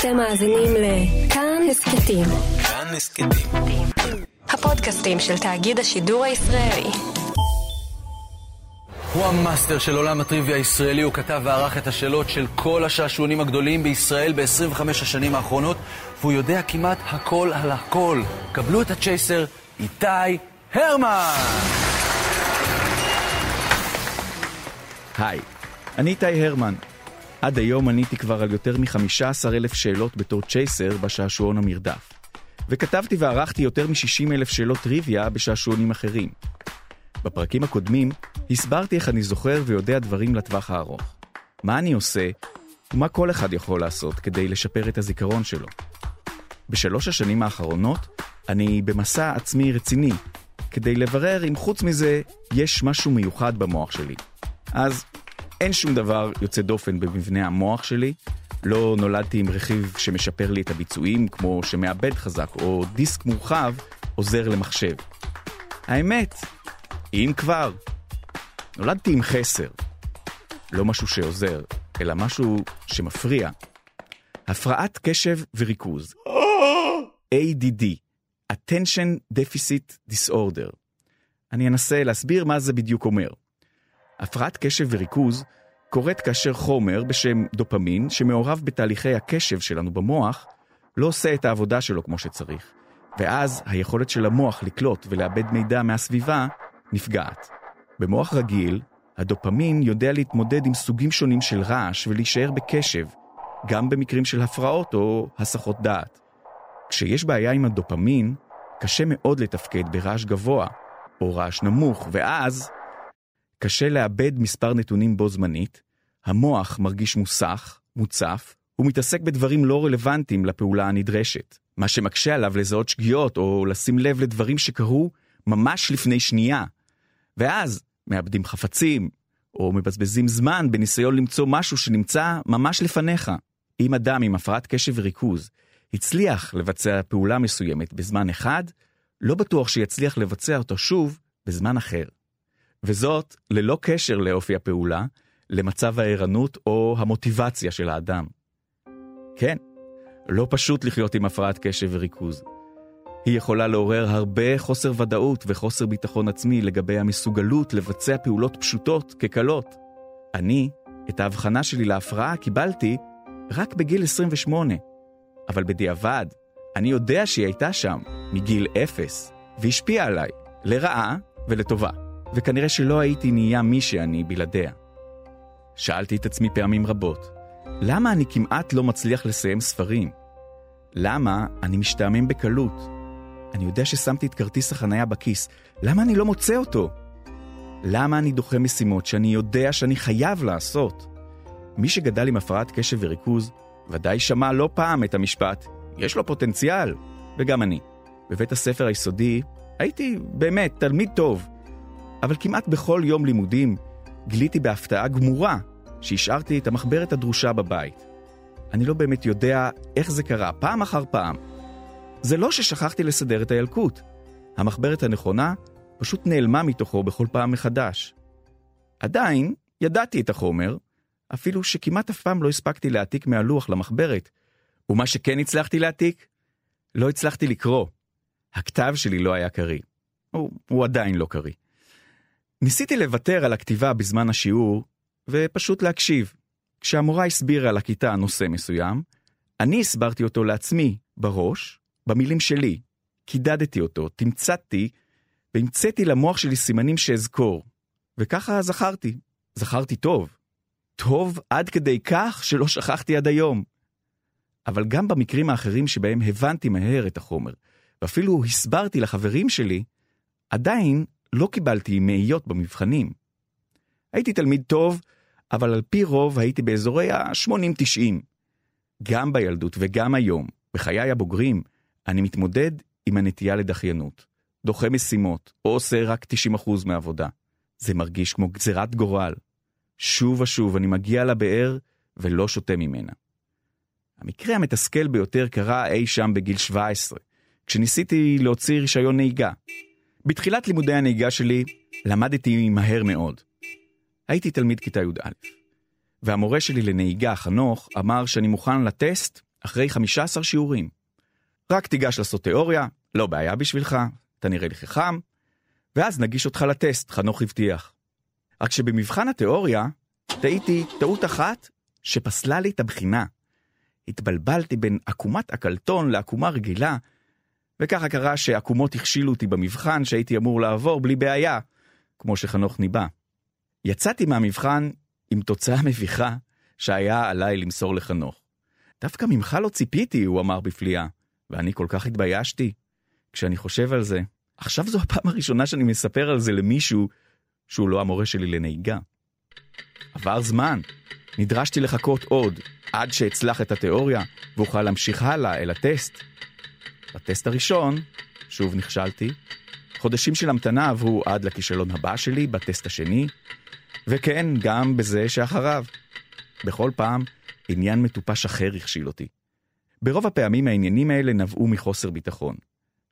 אתם מאזינים לכאן הסכתים. כאן הסכתים. הפודקאסטים של תאגיד השידור הישראלי. הוא המאסטר של עולם הטריוויה הישראלי, הוא כתב וערך את השאלות של כל השעשועונים הגדולים בישראל ב-25 השנים האחרונות, והוא יודע כמעט הכל על הכל. קבלו את הצ'ייסר, איתי הרמן! היי, אני איתי הרמן. עד היום עניתי כבר על יותר מ-15 אלף שאלות בתור צ'ייסר בשעשועון המרדף. וכתבתי וערכתי יותר מ-60 אלף שאלות טריוויה בשעשועונים אחרים. בפרקים הקודמים הסברתי איך אני זוכר ויודע דברים לטווח הארוך. מה אני עושה, ומה כל אחד יכול לעשות כדי לשפר את הזיכרון שלו. בשלוש השנים האחרונות אני במסע עצמי רציני, כדי לברר אם חוץ מזה יש משהו מיוחד במוח שלי. אז אין שום דבר יוצא דופן במבנה המוח שלי, לא נולדתי עם רכיב שמשפר לי את הביצועים, כמו שמעבד חזק או דיסק מורחב עוזר למחשב. האמת, אם כבר, נולדתי עם חסר. לא משהו שעוזר, אלא משהו שמפריע. הפרעת קשב וריכוז. ADD, attention deficit disorder. אני אנסה להסביר מה זה בדיוק אומר. הפרעת קשב וריכוז קורית כאשר חומר בשם דופמין, שמעורב בתהליכי הקשב שלנו במוח, לא עושה את העבודה שלו כמו שצריך, ואז היכולת של המוח לקלוט ולאבד מידע מהסביבה נפגעת. במוח רגיל, הדופמין יודע להתמודד עם סוגים שונים של רעש ולהישאר בקשב, גם במקרים של הפרעות או הסחות דעת. כשיש בעיה עם הדופמין, קשה מאוד לתפקד ברעש גבוה או רעש נמוך, ואז קשה לאבד מספר נתונים בו זמנית, המוח מרגיש מוסך, מוצף, ומתעסק בדברים לא רלוונטיים לפעולה הנדרשת, מה שמקשה עליו לזהות שגיאות או לשים לב לדברים שקרו ממש לפני שנייה. ואז מאבדים חפצים, או מבזבזים זמן בניסיון למצוא משהו שנמצא ממש לפניך. אם אדם עם הפרעת קשב וריכוז הצליח לבצע פעולה מסוימת בזמן אחד, לא בטוח שיצליח לבצע אותו שוב בזמן אחר. וזאת ללא קשר לאופי הפעולה, למצב הערנות או המוטיבציה של האדם. כן, לא פשוט לחיות עם הפרעת קשב וריכוז. היא יכולה לעורר הרבה חוסר ודאות וחוסר ביטחון עצמי לגבי המסוגלות לבצע פעולות פשוטות כקלות. אני, את ההבחנה שלי להפרעה קיבלתי רק בגיל 28, אבל בדיעבד, אני יודע שהיא הייתה שם מגיל אפס, והשפיעה עליי, לרעה ולטובה. וכנראה שלא הייתי נהיה מי שאני בלעדיה. שאלתי את עצמי פעמים רבות, למה אני כמעט לא מצליח לסיים ספרים? למה אני משתעמם בקלות? אני יודע ששמתי את כרטיס החנייה בכיס, למה אני לא מוצא אותו? למה אני דוחה משימות שאני יודע שאני חייב לעשות? מי שגדל עם הפרעת קשב וריכוז, ודאי שמע לא פעם את המשפט, יש לו פוטנציאל, וגם אני. בבית הספר היסודי הייתי באמת תלמיד טוב, אבל כמעט בכל יום לימודים גיליתי בהפתעה גמורה שהשארתי את המחברת הדרושה בבית. אני לא באמת יודע איך זה קרה, פעם אחר פעם. זה לא ששכחתי לסדר את הילקוט. המחברת הנכונה פשוט נעלמה מתוכו בכל פעם מחדש. עדיין, ידעתי את החומר, אפילו שכמעט אף פעם לא הספקתי להעתיק מהלוח למחברת. ומה שכן הצלחתי להעתיק, לא הצלחתי לקרוא. הכתב שלי לא היה קריא. הוא, הוא עדיין לא קריא. ניסיתי לוותר על הכתיבה בזמן השיעור, ופשוט להקשיב. כשהמורה הסבירה לכיתה נושא מסוים, אני הסברתי אותו לעצמי, בראש, במילים שלי. קידדתי אותו, תמצתתי, והמצאתי למוח שלי סימנים שאזכור. וככה זכרתי. זכרתי טוב. טוב עד כדי כך שלא שכחתי עד היום. אבל גם במקרים האחרים שבהם הבנתי מהר את החומר, ואפילו הסברתי לחברים שלי, עדיין לא קיבלתי מאיות במבחנים. הייתי תלמיד טוב, אבל על פי רוב הייתי באזורי ה-80-90. גם בילדות וגם היום, בחיי הבוגרים, אני מתמודד עם הנטייה לדחיינות. דוחה משימות, או עושה רק 90% מהעבודה. זה מרגיש כמו גזירת גורל. שוב ושוב אני מגיע לבאר ולא שותה ממנה. המקרה המתסכל ביותר קרה אי שם בגיל 17, כשניסיתי להוציא רישיון נהיגה. בתחילת לימודי הנהיגה שלי למדתי מהר מאוד. הייתי תלמיד כיתה י"א, והמורה שלי לנהיגה, חנוך, אמר שאני מוכן לטסט אחרי 15 שיעורים. רק תיגש לעשות תיאוריה, לא בעיה בשבילך, אתה נראה לי חכם, ואז נגיש אותך לטסט, חנוך הבטיח. רק שבמבחן התיאוריה, טעיתי טעות אחת שפסלה לי את הבחינה. התבלבלתי בין עקומת הקלטון לעקומה רגילה, וככה קרה שעקומות הכשילו אותי במבחן שהייתי אמור לעבור בלי בעיה, כמו שחנוך ניבא. יצאתי מהמבחן עם תוצאה מביכה שהיה עליי למסור לחנוך. דווקא ממך לא ציפיתי, הוא אמר בפליאה, ואני כל כך התביישתי. כשאני חושב על זה, עכשיו זו הפעם הראשונה שאני מספר על זה למישהו שהוא לא המורה שלי לנהיגה. עבר זמן, נדרשתי לחכות עוד, עד שאצלח את התיאוריה, ואוכל להמשיך הלאה אל הטסט. בטסט הראשון, שוב נכשלתי, חודשים של המתנה עברו עד לכישלון הבא שלי בטסט השני, וכן, גם בזה שאחריו. בכל פעם, עניין מטופש אחר הכשיל אותי. ברוב הפעמים העניינים האלה נבעו מחוסר ביטחון.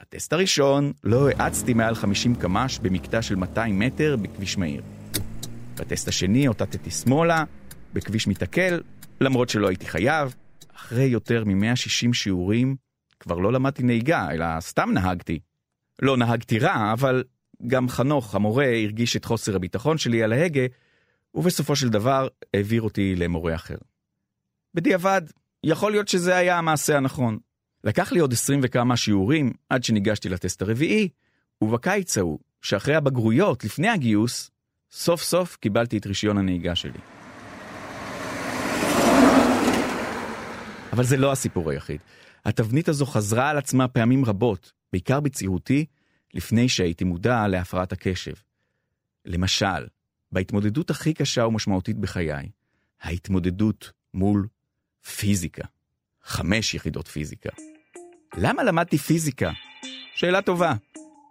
בטסט הראשון לא האצתי מעל 50 קמ"ש במקטע של 200 מטר בכביש מהיר. בטסט השני אותתתי שמאלה, בכביש מתעכל, למרות שלא הייתי חייב. אחרי יותר מ-160 שיעורים, כבר לא למדתי נהיגה, אלא סתם נהגתי. לא נהגתי רע, אבל גם חנוך, המורה, הרגיש את חוסר הביטחון שלי על ההגה, ובסופו של דבר העביר אותי למורה אחר. בדיעבד, יכול להיות שזה היה המעשה הנכון. לקח לי עוד עשרים וכמה שיעורים עד שניגשתי לטסט הרביעי, ובקיץ ההוא, שאחרי הבגרויות, לפני הגיוס, סוף סוף קיבלתי את רישיון הנהיגה שלי. אבל זה לא הסיפור היחיד. התבנית הזו חזרה על עצמה פעמים רבות, בעיקר בצעירותי, לפני שהייתי מודע להפרעת הקשב. למשל, בהתמודדות הכי קשה ומשמעותית בחיי, ההתמודדות מול פיזיקה. חמש יחידות פיזיקה. למה למדתי פיזיקה? שאלה טובה.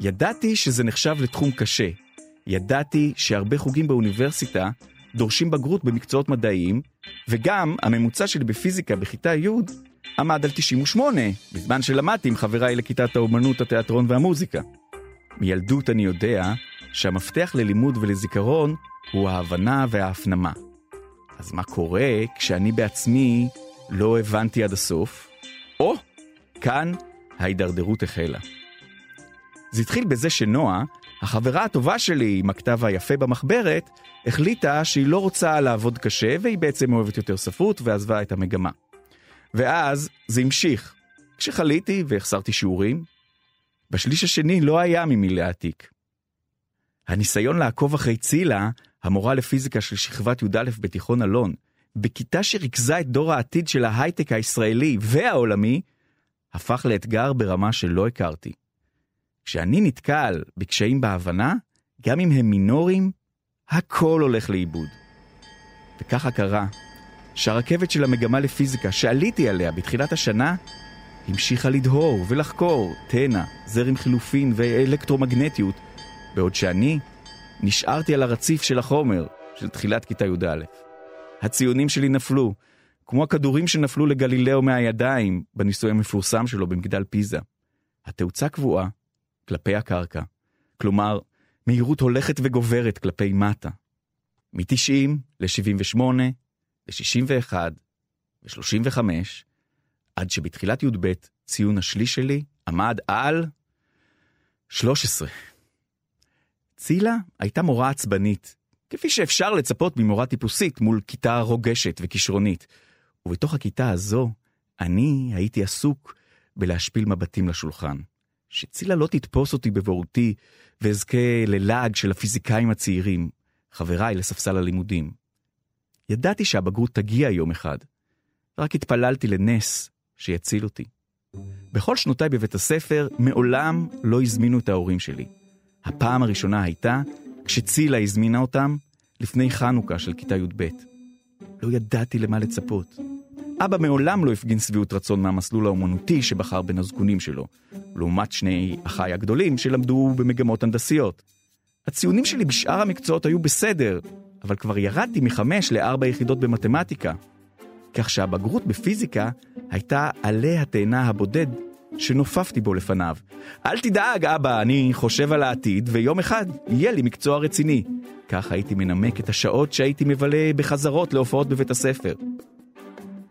ידעתי שזה נחשב לתחום קשה. ידעתי שהרבה חוגים באוניברסיטה דורשים בגרות במקצועות מדעיים, וגם הממוצע שלי בפיזיקה בכיתה י' עמד על 98, בזמן שלמדתי עם חבריי לכיתת האומנות, התיאטרון והמוזיקה. מילדות אני יודע שהמפתח ללימוד ולזיכרון הוא ההבנה וההפנמה. אז מה קורה כשאני בעצמי לא הבנתי עד הסוף? או, כאן ההידרדרות החלה. זה התחיל בזה שנועה, החברה הטובה שלי עם הכתב היפה במחברת, החליטה שהיא לא רוצה לעבוד קשה והיא בעצם אוהבת יותר ספרות ועזבה את המגמה. ואז זה המשיך. כשחליתי והחסרתי שיעורים, בשליש השני לא היה ממי להעתיק. הניסיון לעקוב אחרי צילה, המורה לפיזיקה של שכבת י"א בתיכון אלון, בכיתה שריכזה את דור העתיד של ההייטק הישראלי והעולמי, הפך לאתגר ברמה שלא הכרתי. כשאני נתקל בקשיים בהבנה, גם אם הם מינוריים, הכל הולך לאיבוד. וככה קרה שהרכבת של המגמה לפיזיקה שעליתי עליה בתחילת השנה, המשיכה לדהור ולחקור תנע, זרם חילופין ואלקטרומגנטיות, בעוד שאני נשארתי על הרציף של החומר של תחילת כיתה י"א. הציונים שלי נפלו, כמו הכדורים שנפלו לגלילאו מהידיים בניסוי המפורסם שלו במגדל פיזה. התאוצה קבועה כלפי הקרקע, כלומר, מהירות הולכת וגוברת כלפי מטה. מ-90 ל-78, ל-61 ו-35, עד שבתחילת י"ב ציון השליש שלי עמד על 13. צילה הייתה מורה עצבנית, כפי שאפשר לצפות ממורה טיפוסית מול כיתה רוגשת וכישרונית. ובתוך הכיתה הזו, אני הייתי עסוק בלהשפיל מבטים לשולחן. שצילה לא תתפוס אותי בבורותי ואזכה ללעג של הפיזיקאים הצעירים, חבריי לספסל הלימודים. ידעתי שהבגרות תגיע יום אחד, רק התפללתי לנס שיציל אותי. בכל שנותיי בבית הספר מעולם לא הזמינו את ההורים שלי. הפעם הראשונה הייתה כשצילה הזמינה אותם לפני חנוכה של כיתה י"ב. לא ידעתי למה לצפות. אבא מעולם לא הפגין שביעות רצון מהמסלול האומנותי שבחר בין הזקונים שלו, לעומת שני אחיי הגדולים שלמדו במגמות הנדסיות. הציונים שלי בשאר המקצועות היו בסדר, אבל כבר ירדתי מחמש לארבע יחידות במתמטיקה. כך שהבגרות בפיזיקה הייתה עלי התאנה הבודד שנופפתי בו לפניו. אל תדאג, אבא, אני חושב על העתיד, ויום אחד יהיה לי מקצוע רציני. כך הייתי מנמק את השעות שהייתי מבלה בחזרות להופעות בבית הספר.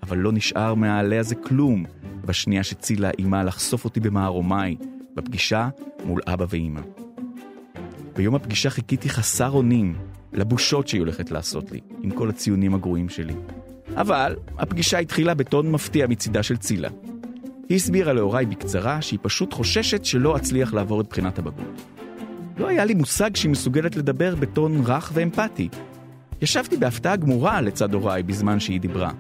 אבל לא נשאר מהעלה הזה כלום בשנייה שצילה אימה לחשוף אותי במערומיי, בפגישה מול אבא ואימא. ביום הפגישה חיכיתי חסר אונים לבושות שהיא הולכת לעשות לי, עם כל הציונים הגרועים שלי. אבל הפגישה התחילה בטון מפתיע מצידה של צילה. היא הסבירה להוריי בקצרה שהיא פשוט חוששת שלא אצליח לעבור את בחינת הבגרות. לא היה לי מושג שהיא מסוגלת לדבר בטון רך ואמפתי. ישבתי בהפתעה גמורה לצד הוריי בזמן שהיא דיברה.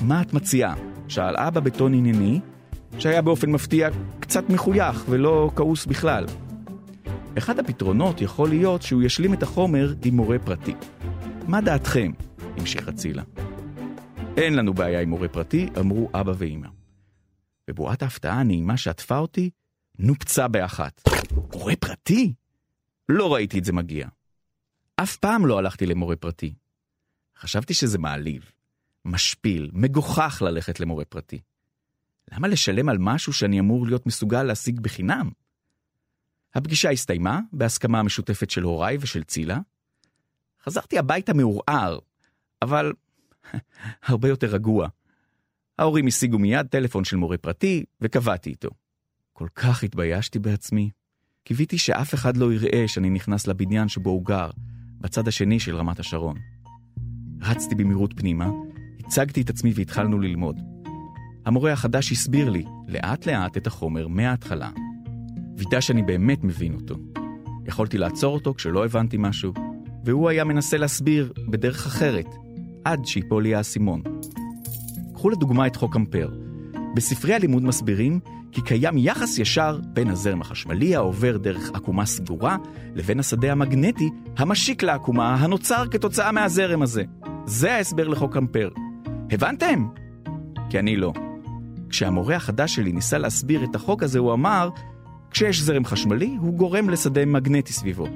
מה את מציעה? שאל אבא בטון ענייני, שהיה באופן מפתיע קצת מחוייך ולא כעוס בכלל. אחד הפתרונות יכול להיות שהוא ישלים את החומר עם מורה פרטי. מה דעתכם? המשיכה צילה. אין לנו בעיה עם מורה פרטי, אמרו אבא ואמא. בבועת ההפתעה הנעימה שעטפה אותי, נופצה באחת. מורה פרטי? לא ראיתי את זה מגיע. אף פעם לא הלכתי למורה פרטי. חשבתי שזה מעליב, משפיל, מגוחך ללכת למורה פרטי. למה לשלם על משהו שאני אמור להיות מסוגל להשיג בחינם? הפגישה הסתיימה בהסכמה המשותפת של הוריי ושל צילה. חזרתי הביתה מעורער, אבל הרבה יותר רגוע. ההורים השיגו מיד טלפון של מורה פרטי, וקבעתי איתו. כל כך התביישתי בעצמי. קיוויתי שאף אחד לא יראה שאני נכנס לבניין שבו הוא גר, בצד השני של רמת השרון. רצתי במהירות פנימה, הצגתי את עצמי והתחלנו ללמוד. המורה החדש הסביר לי, לאט לאט, את החומר מההתחלה. וידא שאני באמת מבין אותו. יכולתי לעצור אותו כשלא הבנתי משהו, והוא היה מנסה להסביר בדרך אחרת, עד שיפול לי האסימון. קחו לדוגמה את חוק אמפר. בספרי הלימוד מסבירים כי קיים יחס ישר בין הזרם החשמלי העובר דרך עקומה סגורה לבין השדה המגנטי המשיק לעקומה הנוצר כתוצאה מהזרם הזה. זה ההסבר לחוק אמפר. הבנתם? כי אני לא. כשהמורה החדש שלי ניסה להסביר את החוק הזה, הוא אמר, כשיש זרם חשמלי, הוא גורם לשדה מגנטי סביבו.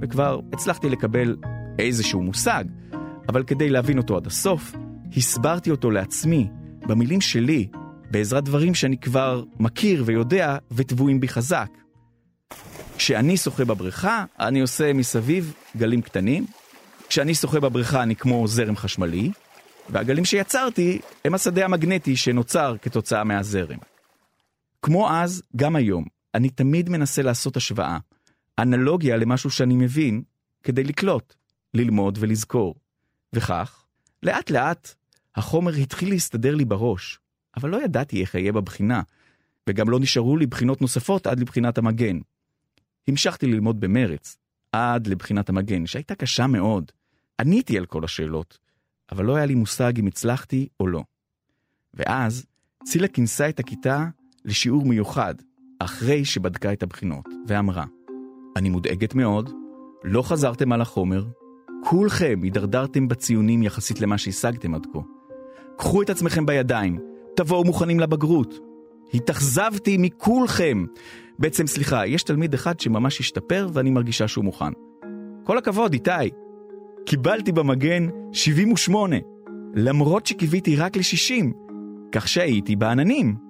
וכבר הצלחתי לקבל איזשהו מושג, אבל כדי להבין אותו עד הסוף, הסברתי אותו לעצמי, במילים שלי, בעזרת דברים שאני כבר מכיר ויודע וטבועים בי חזק. כשאני שוחה בבריכה, אני עושה מסביב גלים קטנים. כשאני שוחה בבריכה אני כמו זרם חשמלי, והגלים שיצרתי הם השדה המגנטי שנוצר כתוצאה מהזרם. כמו אז, גם היום, אני תמיד מנסה לעשות השוואה, אנלוגיה למשהו שאני מבין, כדי לקלוט, ללמוד ולזכור. וכך, לאט לאט, החומר התחיל להסתדר לי בראש, אבל לא ידעתי איך אהיה בבחינה, וגם לא נשארו לי בחינות נוספות עד לבחינת המגן. המשכתי ללמוד במרץ, עד לבחינת המגן, שהייתה קשה מאוד. עניתי על כל השאלות, אבל לא היה לי מושג אם הצלחתי או לא. ואז צילה כינסה את הכיתה לשיעור מיוחד, אחרי שבדקה את הבחינות, ואמרה, אני מודאגת מאוד, לא חזרתם על החומר, כולכם הידרדרתם בציונים יחסית למה שהשגתם עד כה. קחו את עצמכם בידיים, תבואו מוכנים לבגרות. התאכזבתי מכולכם. בעצם, סליחה, יש תלמיד אחד שממש השתפר ואני מרגישה שהוא מוכן. כל הכבוד, איתי. קיבלתי במגן 78, למרות שקיוויתי רק ל-60, כך שהייתי בעננים.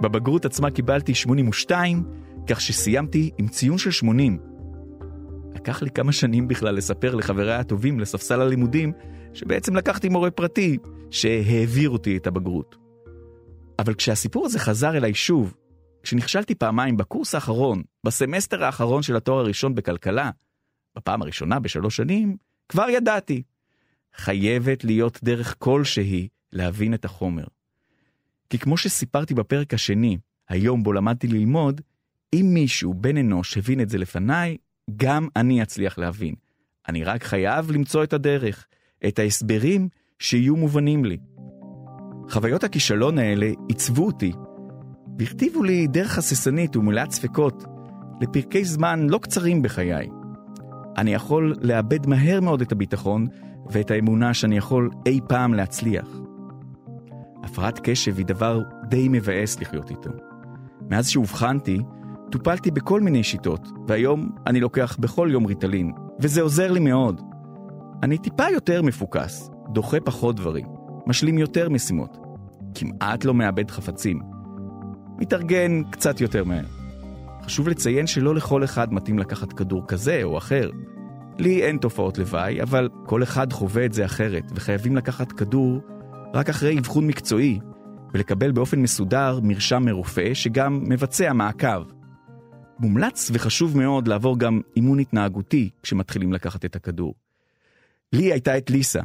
בבגרות עצמה קיבלתי 82, כך שסיימתי עם ציון של 80. לקח לי כמה שנים בכלל לספר לחבריי הטובים לספסל הלימודים, שבעצם לקחתי מורה פרטי, שהעביר אותי את הבגרות. אבל כשהסיפור הזה חזר אליי שוב, כשנכשלתי פעמיים בקורס האחרון, בסמסטר האחרון של התואר הראשון בכלכלה, בפעם הראשונה בשלוש שנים, כבר ידעתי. חייבת להיות דרך כלשהי להבין את החומר. כי כמו שסיפרתי בפרק השני, היום בו למדתי ללמוד, אם מישהו, בן אנוש, הבין את זה לפניי, גם אני אצליח להבין. אני רק חייב למצוא את הדרך, את ההסברים שיהיו מובנים לי. חוויות הכישלון האלה עיצבו אותי, והכתיבו לי דרך הססנית ומלאת ספקות לפרקי זמן לא קצרים בחיי. אני יכול לאבד מהר מאוד את הביטחון ואת האמונה שאני יכול אי פעם להצליח. הפרעת קשב היא דבר די מבאס לחיות איתו. מאז שאובחנתי, טופלתי בכל מיני שיטות, והיום אני לוקח בכל יום ריטלין, וזה עוזר לי מאוד. אני טיפה יותר מפוקס, דוחה פחות דברים, משלים יותר משימות, כמעט לא מאבד חפצים, מתארגן קצת יותר מהר. חשוב לציין שלא לכל אחד מתאים לקחת כדור כזה או אחר. לי אין תופעות לוואי, אבל כל אחד חווה את זה אחרת, וחייבים לקחת כדור רק אחרי אבחון מקצועי, ולקבל באופן מסודר מרשם מרופא שגם מבצע מעקב. מומלץ וחשוב מאוד לעבור גם אימון התנהגותי כשמתחילים לקחת את הכדור. לי הייתה את ליסה.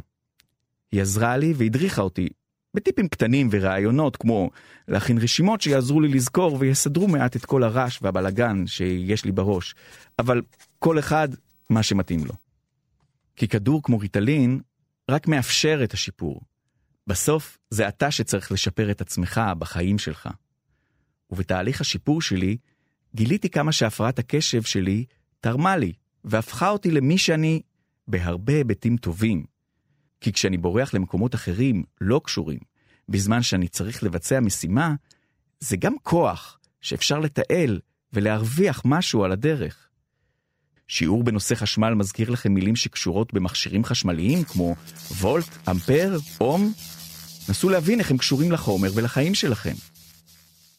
היא עזרה לי והדריכה אותי בטיפים קטנים ורעיונות כמו להכין רשימות שיעזרו לי לזכור ויסדרו מעט את כל הרעש והבלגן שיש לי בראש, אבל כל אחד מה שמתאים לו. כי כדור כמו ריטלין רק מאפשר את השיפור. בסוף זה אתה שצריך לשפר את עצמך בחיים שלך. ובתהליך השיפור שלי, גיליתי כמה שהפרעת הקשב שלי תרמה לי, והפכה אותי למי שאני בהרבה היבטים טובים. כי כשאני בורח למקומות אחרים לא קשורים, בזמן שאני צריך לבצע משימה, זה גם כוח שאפשר לתעל ולהרוויח משהו על הדרך. שיעור בנושא חשמל מזכיר לכם מילים שקשורות במכשירים חשמליים כמו וולט, אמפר, אום? נסו להבין איך הם קשורים לחומר ולחיים שלכם.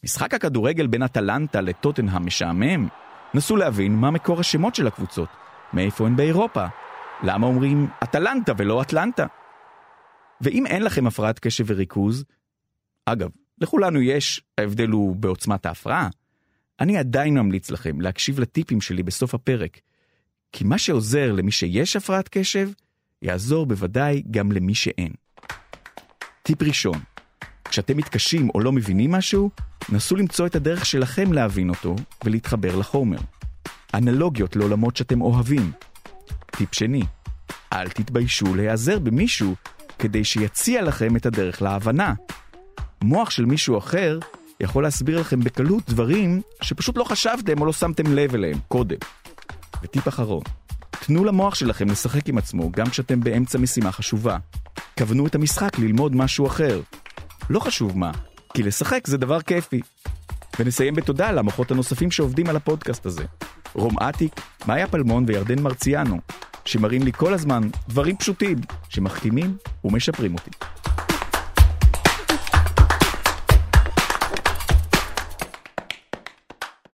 משחק הכדורגל בין אטלנטה לטוטנהאם משעמם? נסו להבין מה מקור השמות של הקבוצות, מאיפה הן באירופה, למה אומרים אטלנטה ולא אטלנטה? ואם אין לכם הפרעת קשב וריכוז, אגב, לכולנו יש, ההבדל הוא בעוצמת ההפרעה, אני עדיין ממליץ לכם להקשיב לטיפים שלי בסוף הפרק, כי מה שעוזר למי שיש הפרעת קשב, יעזור בוודאי גם למי שאין. טיפ ראשון, כשאתם מתקשים או לא מבינים משהו, נסו למצוא את הדרך שלכם להבין אותו ולהתחבר לחומר. אנלוגיות לעולמות שאתם אוהבים. טיפ שני, אל תתביישו להיעזר במישהו כדי שיציע לכם את הדרך להבנה. מוח של מישהו אחר יכול להסביר לכם בקלות דברים שפשוט לא חשבתם או לא שמתם לב אליהם קודם. וטיפ אחרון, תנו למוח שלכם לשחק עם עצמו גם כשאתם באמצע משימה חשובה. כוונו את המשחק ללמוד משהו אחר. לא חשוב מה, כי לשחק זה דבר כיפי. ונסיים בתודה למוחות הנוספים שעובדים על הפודקאסט הזה. רום אטיק, מאיה פלמון וירדן מרציאנו, שמראים לי כל הזמן דברים פשוטים שמחכימים ומשפרים אותי.